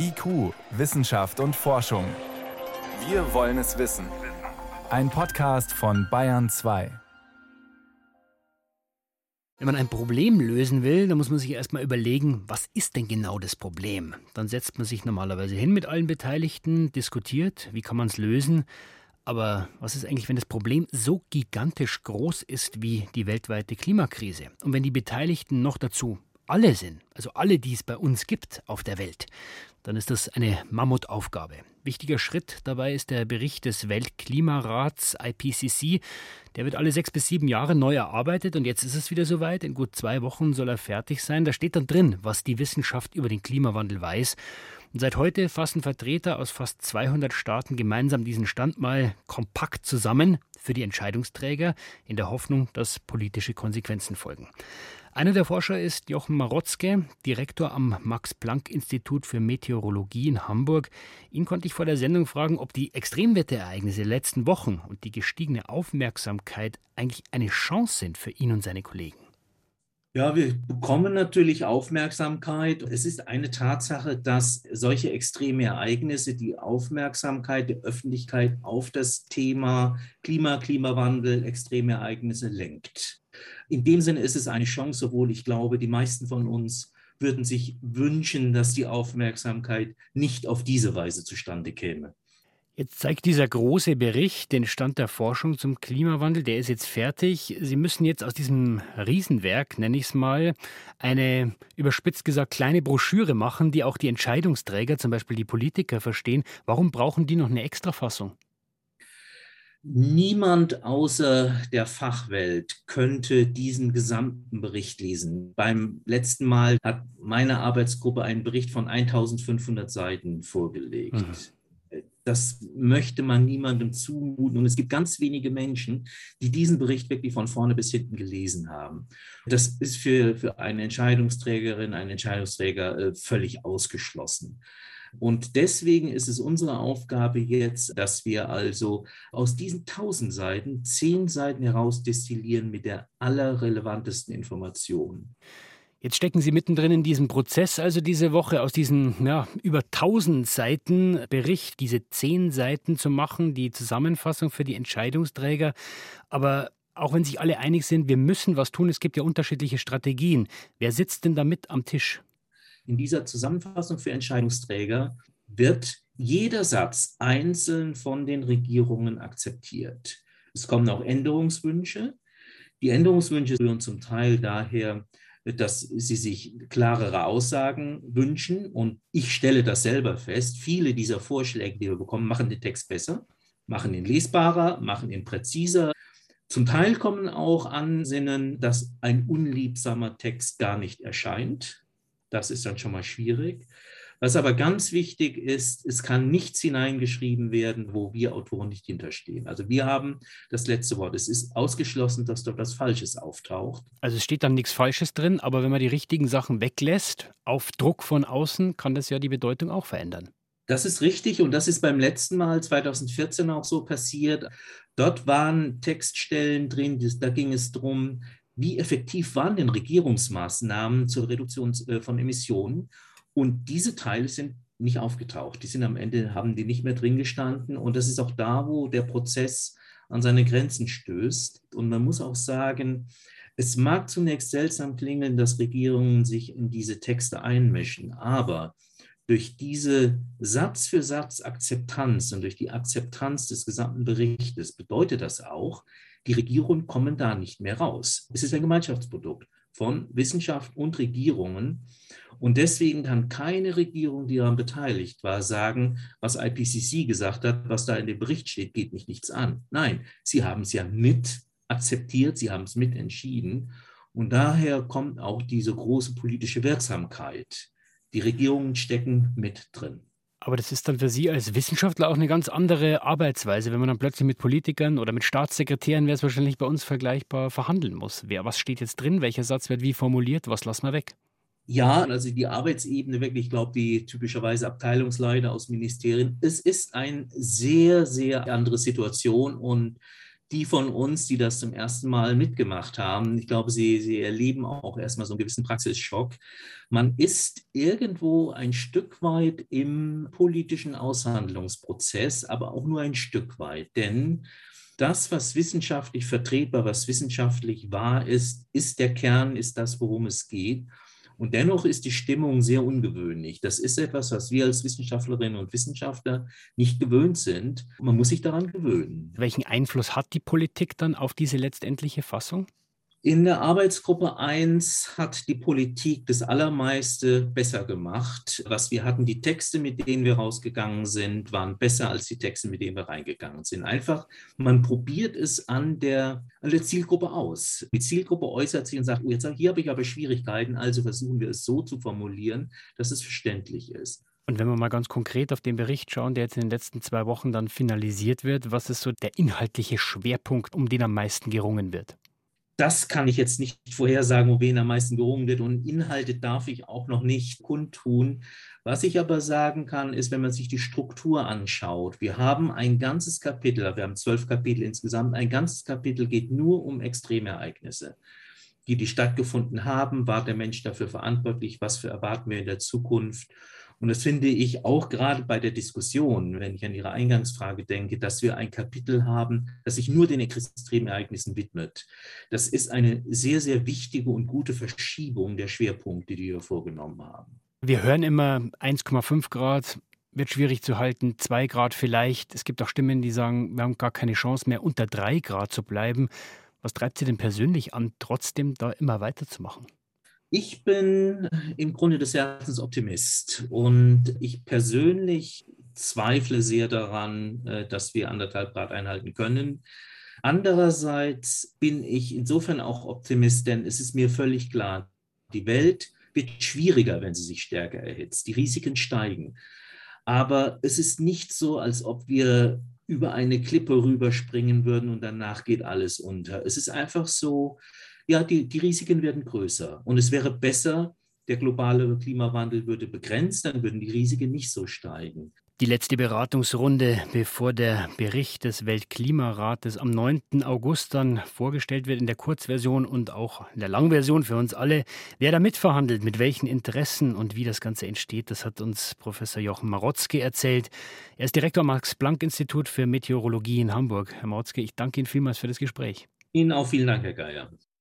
IQ, Wissenschaft und Forschung. Wir wollen es wissen. Ein Podcast von Bayern 2. Wenn man ein Problem lösen will, dann muss man sich erstmal überlegen, was ist denn genau das Problem? Dann setzt man sich normalerweise hin mit allen Beteiligten, diskutiert, wie kann man es lösen. Aber was ist eigentlich, wenn das Problem so gigantisch groß ist wie die weltweite Klimakrise? Und wenn die Beteiligten noch dazu alle sind, also alle, die es bei uns gibt auf der Welt, dann ist das eine Mammutaufgabe. Wichtiger Schritt dabei ist der Bericht des Weltklimarats IPCC. Der wird alle sechs bis sieben Jahre neu erarbeitet und jetzt ist es wieder soweit. In gut zwei Wochen soll er fertig sein. Da steht dann drin, was die Wissenschaft über den Klimawandel weiß. Und seit heute fassen Vertreter aus fast 200 Staaten gemeinsam diesen Stand mal kompakt zusammen für die Entscheidungsträger in der Hoffnung, dass politische Konsequenzen folgen. Einer der Forscher ist Jochen Marotzke, Direktor am Max-Planck-Institut für Meteorologie in Hamburg. Ihn konnte ich vor der Sendung fragen, ob die Extremwetterereignisse der letzten Wochen und die gestiegene Aufmerksamkeit eigentlich eine Chance sind für ihn und seine Kollegen. Ja, wir bekommen natürlich Aufmerksamkeit. Es ist eine Tatsache, dass solche extreme Ereignisse die Aufmerksamkeit der Öffentlichkeit auf das Thema Klima, Klimawandel, extreme Ereignisse lenkt. In dem Sinne ist es eine Chance, obwohl ich glaube, die meisten von uns würden sich wünschen, dass die Aufmerksamkeit nicht auf diese Weise zustande käme. Jetzt zeigt dieser große Bericht den Stand der Forschung zum Klimawandel. Der ist jetzt fertig. Sie müssen jetzt aus diesem Riesenwerk, nenne ich es mal, eine überspitzt gesagt kleine Broschüre machen, die auch die Entscheidungsträger, zum Beispiel die Politiker, verstehen. Warum brauchen die noch eine Extrafassung? Niemand außer der Fachwelt könnte diesen gesamten Bericht lesen. Beim letzten Mal hat meine Arbeitsgruppe einen Bericht von 1500 Seiten vorgelegt. Mhm. Das möchte man niemandem zumuten. Und es gibt ganz wenige Menschen, die diesen Bericht wirklich von vorne bis hinten gelesen haben. Das ist für, für eine Entscheidungsträgerin, einen Entscheidungsträger äh, völlig ausgeschlossen. Und deswegen ist es unsere Aufgabe jetzt, dass wir also aus diesen tausend Seiten zehn Seiten herausdestillieren mit der allerrelevantesten Information. Jetzt stecken Sie mittendrin in diesem Prozess, also diese Woche aus diesen ja, über 1000 Seiten Bericht, diese zehn Seiten zu machen, die Zusammenfassung für die Entscheidungsträger. Aber auch wenn sich alle einig sind, wir müssen was tun, es gibt ja unterschiedliche Strategien. Wer sitzt denn da mit am Tisch? In dieser Zusammenfassung für Entscheidungsträger wird jeder Satz einzeln von den Regierungen akzeptiert. Es kommen auch Änderungswünsche. Die Änderungswünsche rühren zum Teil daher, dass sie sich klarere Aussagen wünschen. Und ich stelle das selber fest. Viele dieser Vorschläge, die wir bekommen, machen den Text besser, machen ihn lesbarer, machen ihn präziser. Zum Teil kommen auch Ansinnen, dass ein unliebsamer Text gar nicht erscheint. Das ist dann schon mal schwierig. Was aber ganz wichtig ist, es kann nichts hineingeschrieben werden, wo wir Autoren nicht hinterstehen. Also wir haben das letzte Wort. Es ist ausgeschlossen, dass dort was Falsches auftaucht. Also es steht dann nichts Falsches drin, aber wenn man die richtigen Sachen weglässt, auf Druck von außen, kann das ja die Bedeutung auch verändern. Das ist richtig und das ist beim letzten Mal 2014 auch so passiert. Dort waren Textstellen drin, da ging es darum, wie effektiv waren denn Regierungsmaßnahmen zur Reduktion äh, von Emissionen? Und diese Teile sind nicht aufgetaucht. Die sind am Ende, haben die nicht mehr drin gestanden. Und das ist auch da, wo der Prozess an seine Grenzen stößt. Und man muss auch sagen, es mag zunächst seltsam klingen, dass Regierungen sich in diese Texte einmischen, aber durch diese Satz für Satz Akzeptanz und durch die Akzeptanz des gesamten Berichtes bedeutet das auch, die Regierungen kommen da nicht mehr raus. Es ist ein Gemeinschaftsprodukt von Wissenschaft und Regierungen. Und deswegen kann keine Regierung, die daran beteiligt war, sagen, was IPCC gesagt hat, was da in dem Bericht steht, geht mich nichts an. Nein, sie haben es ja mit akzeptiert, sie haben es mit entschieden. Und daher kommt auch diese große politische Wirksamkeit. Die Regierungen stecken mit drin. Aber das ist dann für Sie als Wissenschaftler auch eine ganz andere Arbeitsweise, wenn man dann plötzlich mit Politikern oder mit Staatssekretären, wäre es wahrscheinlich bei uns vergleichbar, verhandeln muss. Wer, was steht jetzt drin? Welcher Satz wird wie formuliert? Was lassen wir weg? Ja, also die Arbeitsebene wirklich, ich glaube, die typischerweise Abteilungsleiter aus Ministerien. Es ist eine sehr, sehr andere Situation und die von uns, die das zum ersten Mal mitgemacht haben, ich glaube, sie, sie erleben auch erstmal so einen gewissen Praxisschock. Man ist irgendwo ein Stück weit im politischen Aushandlungsprozess, aber auch nur ein Stück weit. Denn das, was wissenschaftlich vertretbar, was wissenschaftlich wahr ist, ist der Kern, ist das, worum es geht. Und dennoch ist die Stimmung sehr ungewöhnlich. Das ist etwas, was wir als Wissenschaftlerinnen und Wissenschaftler nicht gewöhnt sind. Man muss sich daran gewöhnen. Welchen Einfluss hat die Politik dann auf diese letztendliche Fassung? In der Arbeitsgruppe 1 hat die Politik das Allermeiste besser gemacht. Was wir hatten, die Texte, mit denen wir rausgegangen sind, waren besser als die Texte, mit denen wir reingegangen sind. Einfach, man probiert es an der, an der Zielgruppe aus. Die Zielgruppe äußert sich und sagt, oh, jetzt, hier habe ich aber Schwierigkeiten, also versuchen wir es so zu formulieren, dass es verständlich ist. Und wenn wir mal ganz konkret auf den Bericht schauen, der jetzt in den letzten zwei Wochen dann finalisiert wird, was ist so der inhaltliche Schwerpunkt, um den am meisten gerungen wird? Das kann ich jetzt nicht vorhersagen, um wen am meisten gerungen wird. Und Inhalte darf ich auch noch nicht kundtun. Was ich aber sagen kann, ist, wenn man sich die Struktur anschaut, wir haben ein ganzes Kapitel, wir haben zwölf Kapitel insgesamt, ein ganzes Kapitel geht nur um Extremereignisse die, die stattgefunden haben, war der Mensch dafür verantwortlich, was für erwarten wir in der Zukunft. Und das finde ich auch gerade bei der Diskussion, wenn ich an Ihre Eingangsfrage denke, dass wir ein Kapitel haben, das sich nur den Extremereignissen widmet. Das ist eine sehr, sehr wichtige und gute Verschiebung der Schwerpunkte, die wir vorgenommen haben. Wir hören immer 1,5 Grad, wird schwierig zu halten, 2 Grad vielleicht. Es gibt auch Stimmen, die sagen, wir haben gar keine Chance mehr, unter 3 Grad zu bleiben. Was treibt Sie denn persönlich an, trotzdem da immer weiterzumachen? Ich bin im Grunde des Herzens Optimist und ich persönlich zweifle sehr daran, äh, dass wir anderthalb Grad einhalten können. Andererseits bin ich insofern auch Optimist, denn es ist mir völlig klar, die Welt wird schwieriger, wenn sie sich stärker erhitzt. Die Risiken steigen. Aber es ist nicht so, als ob wir über eine Klippe rüberspringen würden und danach geht alles unter. Es ist einfach so, ja, die, die Risiken werden größer. Und es wäre besser, der globale Klimawandel würde begrenzt, dann würden die Risiken nicht so steigen. Die letzte Beratungsrunde, bevor der Bericht des Weltklimarates am 9. August dann vorgestellt wird in der Kurzversion und auch in der Langversion für uns alle. Wer da mitverhandelt, mit welchen Interessen und wie das Ganze entsteht, das hat uns Professor Jochen Marotzke erzählt. Er ist Direktor am Max-Planck-Institut für Meteorologie in Hamburg. Herr Marotzke, ich danke Ihnen vielmals für das Gespräch. Ihnen auch vielen Dank, Herr Geier.